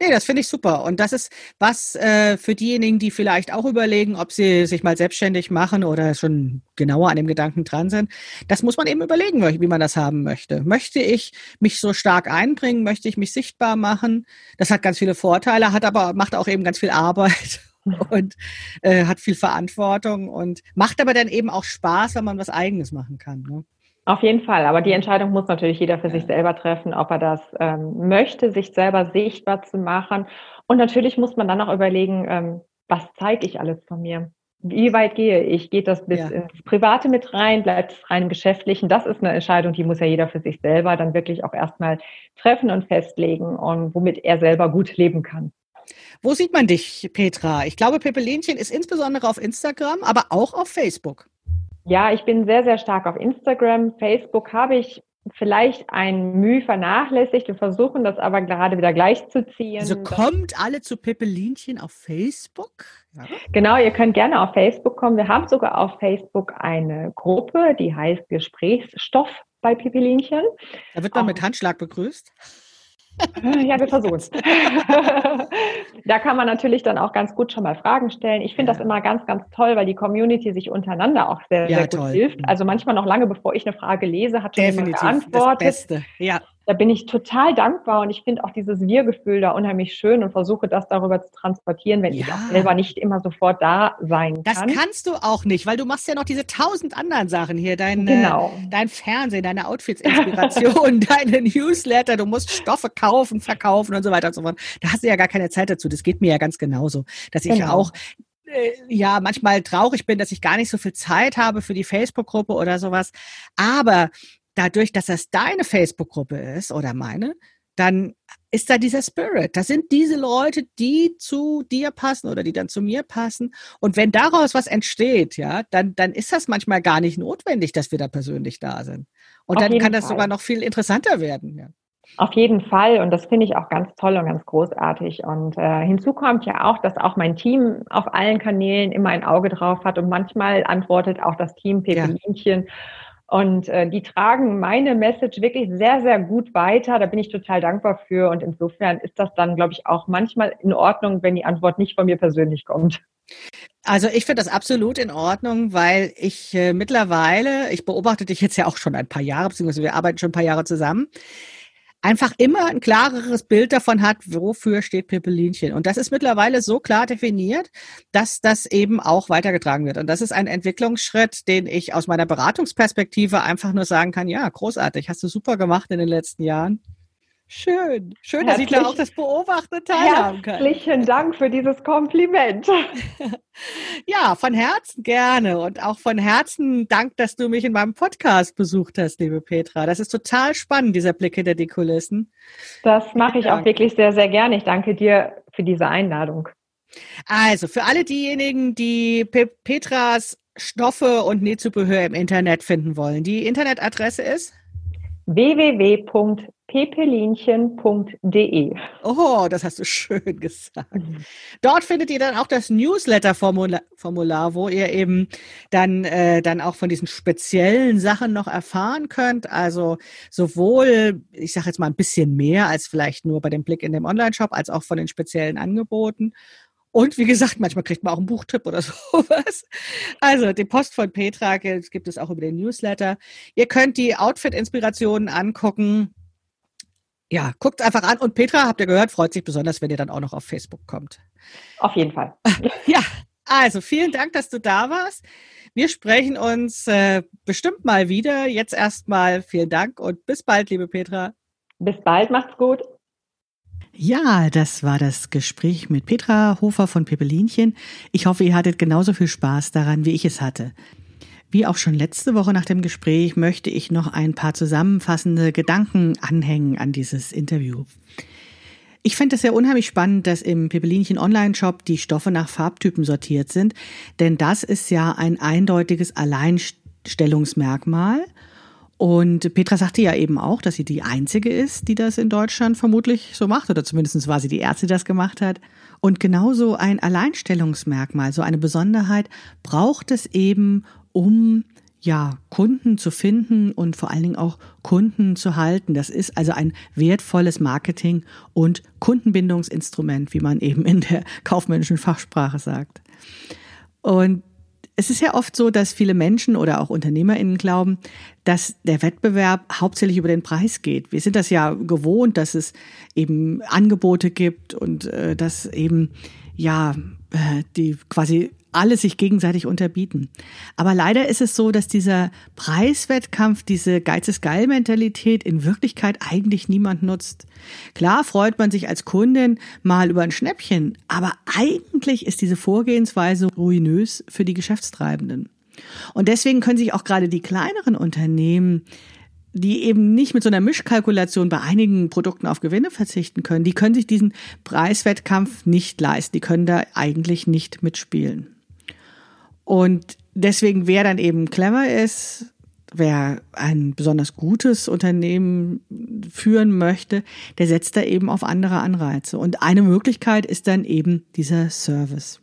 Nee, das finde ich super. Und das ist was äh, für diejenigen, die vielleicht auch überlegen, ob sie sich mal selbstständig machen oder schon genauer an dem Gedanken dran sind. Das muss man eben überlegen, wie man das haben möchte. Möchte ich mich so stark einbringen? Möchte ich mich sichtbar machen? Das hat ganz viele Vorteile, hat aber, macht auch eben ganz viel Arbeit und äh, hat viel Verantwortung und macht aber dann eben auch Spaß, wenn man was Eigenes machen kann. Ne? Auf jeden Fall, aber die Entscheidung muss natürlich jeder für sich selber treffen, ob er das ähm, möchte, sich selber sichtbar zu machen. Und natürlich muss man dann auch überlegen, ähm, was zeige ich alles von mir? Wie weit gehe ich? Geht das bis ja. ins Private mit rein? Bleibt es rein im Geschäftlichen? Das ist eine Entscheidung, die muss ja jeder für sich selber dann wirklich auch erstmal treffen und festlegen und womit er selber gut leben kann. Wo sieht man dich, Petra? Ich glaube, Pepelinchen ist insbesondere auf Instagram, aber auch auf Facebook. Ja, ich bin sehr, sehr stark auf Instagram. Facebook habe ich vielleicht ein Mühe vernachlässigt. Wir versuchen das aber gerade wieder gleichzuziehen. Also kommt alle zu Peppelinchen auf Facebook? Ja. Genau, ihr könnt gerne auf Facebook kommen. Wir haben sogar auf Facebook eine Gruppe, die heißt Gesprächsstoff bei Pippelinchen. Da wird man mit Handschlag begrüßt. Ja, wir versuchen es. da kann man natürlich dann auch ganz gut schon mal Fragen stellen. Ich finde ja. das immer ganz, ganz toll, weil die Community sich untereinander auch sehr, ja, sehr gut toll. hilft. Also manchmal noch lange bevor ich eine Frage lese, hat schon Definitiv jemand geantwortet. Das Beste. Ja da bin ich total dankbar und ich finde auch dieses Wir-Gefühl da unheimlich schön und versuche das darüber zu transportieren, wenn ja. ich auch selber nicht immer sofort da sein kann. Das kannst du auch nicht, weil du machst ja noch diese tausend anderen Sachen hier, dein, genau. dein Fernsehen, deine Outfits-Inspiration, deine Newsletter, du musst Stoffe kaufen, verkaufen und so weiter und so fort. Da hast du ja gar keine Zeit dazu. Das geht mir ja ganz genauso, dass ich genau. auch äh, ja manchmal traurig bin, dass ich gar nicht so viel Zeit habe für die Facebook-Gruppe oder sowas. Aber dadurch, dass das deine Facebook-Gruppe ist oder meine, dann ist da dieser Spirit. Das sind diese Leute, die zu dir passen oder die dann zu mir passen. Und wenn daraus was entsteht, ja, dann, dann ist das manchmal gar nicht notwendig, dass wir da persönlich da sind. Und Auf dann kann das Fall. sogar noch viel interessanter werden. Ja. Auf jeden Fall und das finde ich auch ganz toll und ganz großartig. Und äh, hinzu kommt ja auch, dass auch mein Team auf allen Kanälen immer ein Auge drauf hat und manchmal antwortet auch das Team Pepelinchen. Ja. Und äh, die tragen meine Message wirklich sehr, sehr gut weiter. Da bin ich total dankbar für. Und insofern ist das dann, glaube ich, auch manchmal in Ordnung, wenn die Antwort nicht von mir persönlich kommt. Also ich finde das absolut in Ordnung, weil ich äh, mittlerweile, ich beobachte dich jetzt ja auch schon ein paar Jahre, beziehungsweise wir arbeiten schon ein paar Jahre zusammen einfach immer ein klareres Bild davon hat, wofür steht Pippelinchen. Und das ist mittlerweile so klar definiert, dass das eben auch weitergetragen wird. Und das ist ein Entwicklungsschritt, den ich aus meiner Beratungsperspektive einfach nur sagen kann, ja, großartig, hast du super gemacht in den letzten Jahren. Schön, schön, dass ich da auch das Beobachten teilhaben kann. Herzlichen Dank für dieses Kompliment. ja, von Herzen gerne und auch von Herzen Dank, dass du mich in meinem Podcast besucht hast, liebe Petra. Das ist total spannend, dieser Blick hinter die Kulissen. Das mache ich auch wirklich sehr, sehr gerne. Ich danke dir für diese Einladung. Also, für alle diejenigen, die Petras Stoffe und Nähzubehör im Internet finden wollen, die Internetadresse ist www pepelinchen.de. Oh, das hast du schön gesagt. Mhm. Dort findet ihr dann auch das Newsletter-Formular, wo ihr eben dann, äh, dann auch von diesen speziellen Sachen noch erfahren könnt. Also sowohl, ich sage jetzt mal ein bisschen mehr als vielleicht nur bei dem Blick in dem Online-Shop, als auch von den speziellen Angeboten. Und wie gesagt, manchmal kriegt man auch einen Buchtipp oder sowas. Also die Post von Petra gibt es auch über den Newsletter. Ihr könnt die Outfit-Inspirationen angucken. Ja, guckt einfach an. Und Petra, habt ihr gehört, freut sich besonders, wenn ihr dann auch noch auf Facebook kommt. Auf jeden Fall. Ja, also vielen Dank, dass du da warst. Wir sprechen uns äh, bestimmt mal wieder. Jetzt erstmal vielen Dank und bis bald, liebe Petra. Bis bald, macht's gut. Ja, das war das Gespräch mit Petra Hofer von Pepelinchen. Ich hoffe, ihr hattet genauso viel Spaß daran, wie ich es hatte. Wie auch schon letzte Woche nach dem Gespräch möchte ich noch ein paar zusammenfassende Gedanken anhängen an dieses Interview. Ich finde es sehr unheimlich spannend, dass im Pepelinchen Online-Shop die Stoffe nach Farbtypen sortiert sind, denn das ist ja ein eindeutiges Alleinstellungsmerkmal – und Petra sagte ja eben auch, dass sie die Einzige ist, die das in Deutschland vermutlich so macht, oder zumindest war sie die Erste, die das gemacht hat. Und genauso ein Alleinstellungsmerkmal, so eine Besonderheit braucht es eben, um ja, Kunden zu finden und vor allen Dingen auch Kunden zu halten. Das ist also ein wertvolles Marketing- und Kundenbindungsinstrument, wie man eben in der kaufmännischen Fachsprache sagt. Und es ist ja oft so, dass viele Menschen oder auch UnternehmerInnen glauben, dass der Wettbewerb hauptsächlich über den Preis geht. Wir sind das ja gewohnt, dass es eben Angebote gibt und äh, dass eben ja äh, die quasi alle sich gegenseitig unterbieten. Aber leider ist es so, dass dieser Preiswettkampf, diese Geiz ist geil Mentalität in Wirklichkeit eigentlich niemand nutzt. Klar freut man sich als Kundin mal über ein Schnäppchen, aber eigentlich ist diese Vorgehensweise ruinös für die Geschäftstreibenden. Und deswegen können sich auch gerade die kleineren Unternehmen die eben nicht mit so einer Mischkalkulation bei einigen Produkten auf Gewinne verzichten können, die können sich diesen Preiswettkampf nicht leisten. Die können da eigentlich nicht mitspielen. Und deswegen, wer dann eben clever ist, wer ein besonders gutes Unternehmen führen möchte, der setzt da eben auf andere Anreize. Und eine Möglichkeit ist dann eben dieser Service.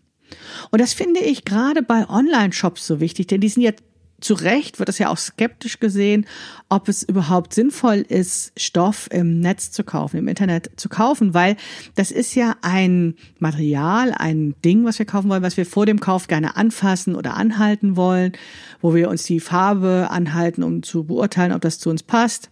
Und das finde ich gerade bei Online-Shops so wichtig, denn die sind jetzt zu Recht wird es ja auch skeptisch gesehen, ob es überhaupt sinnvoll ist, Stoff im Netz zu kaufen, im Internet zu kaufen, weil das ist ja ein Material, ein Ding, was wir kaufen wollen, was wir vor dem Kauf gerne anfassen oder anhalten wollen, wo wir uns die Farbe anhalten, um zu beurteilen, ob das zu uns passt.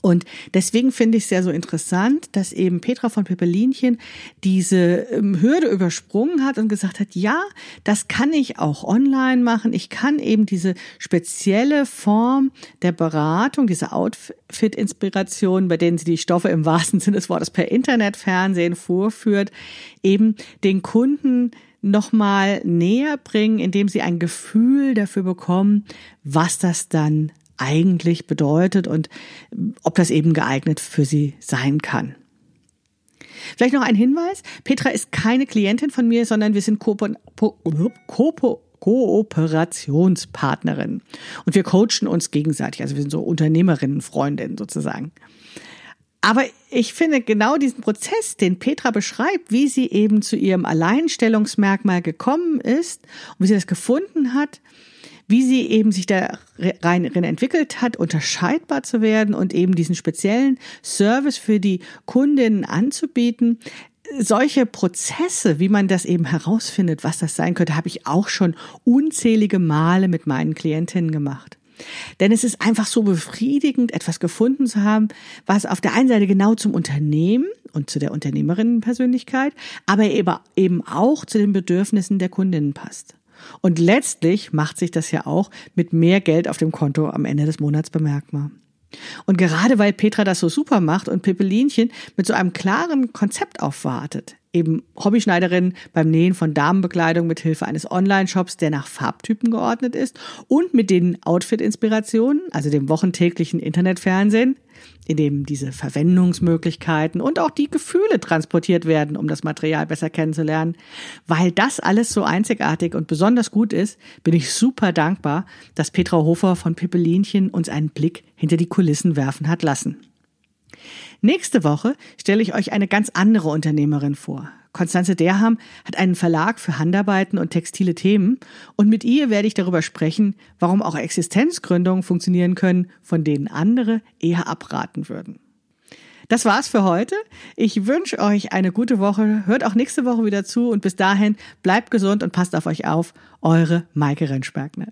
Und deswegen finde ich es sehr so interessant, dass eben Petra von Peppelinchen diese ähm, Hürde übersprungen hat und gesagt hat, ja, das kann ich auch online machen. Ich kann eben diese spezielle Form der Beratung, diese Outfit-Inspiration, bei denen sie die Stoffe im wahrsten Sinne des Wortes per Internetfernsehen vorführt, eben den Kunden nochmal näher bringen, indem sie ein Gefühl dafür bekommen, was das dann eigentlich bedeutet und ob das eben geeignet für sie sein kann. Vielleicht noch ein Hinweis. Petra ist keine Klientin von mir, sondern wir sind Ko Ko Kooperationspartnerin. Und wir coachen uns gegenseitig. Also wir sind so Unternehmerinnen, Freundinnen sozusagen. Aber ich finde genau diesen Prozess, den Petra beschreibt, wie sie eben zu ihrem Alleinstellungsmerkmal gekommen ist und wie sie das gefunden hat, wie sie eben sich da rein entwickelt hat, unterscheidbar zu werden und eben diesen speziellen Service für die Kundinnen anzubieten. Solche Prozesse, wie man das eben herausfindet, was das sein könnte, habe ich auch schon unzählige Male mit meinen Klientinnen gemacht. Denn es ist einfach so befriedigend, etwas gefunden zu haben, was auf der einen Seite genau zum Unternehmen und zu der Unternehmerinnenpersönlichkeit, aber eben auch zu den Bedürfnissen der Kundinnen passt. Und letztlich macht sich das ja auch mit mehr Geld auf dem Konto am Ende des Monats bemerkbar. Und gerade weil Petra das so super macht und Pippelinchen mit so einem klaren Konzept aufwartet, eben Hobbyschneiderin beim Nähen von Damenbekleidung mit Hilfe eines Online-Shops, der nach Farbtypen geordnet ist und mit den Outfit-Inspirationen, also dem wochentäglichen Internetfernsehen, in dem diese Verwendungsmöglichkeiten und auch die Gefühle transportiert werden, um das Material besser kennenzulernen. Weil das alles so einzigartig und besonders gut ist, bin ich super dankbar, dass Petra Hofer von Pippelinchen uns einen Blick hinter die Kulissen werfen hat lassen. Nächste Woche stelle ich euch eine ganz andere Unternehmerin vor. Konstanze Derham hat einen Verlag für Handarbeiten und textile Themen und mit ihr werde ich darüber sprechen, warum auch Existenzgründungen funktionieren können, von denen andere eher abraten würden. Das war's für heute. Ich wünsche euch eine gute Woche. Hört auch nächste Woche wieder zu und bis dahin bleibt gesund und passt auf euch auf. Eure Maike Rentschbergner.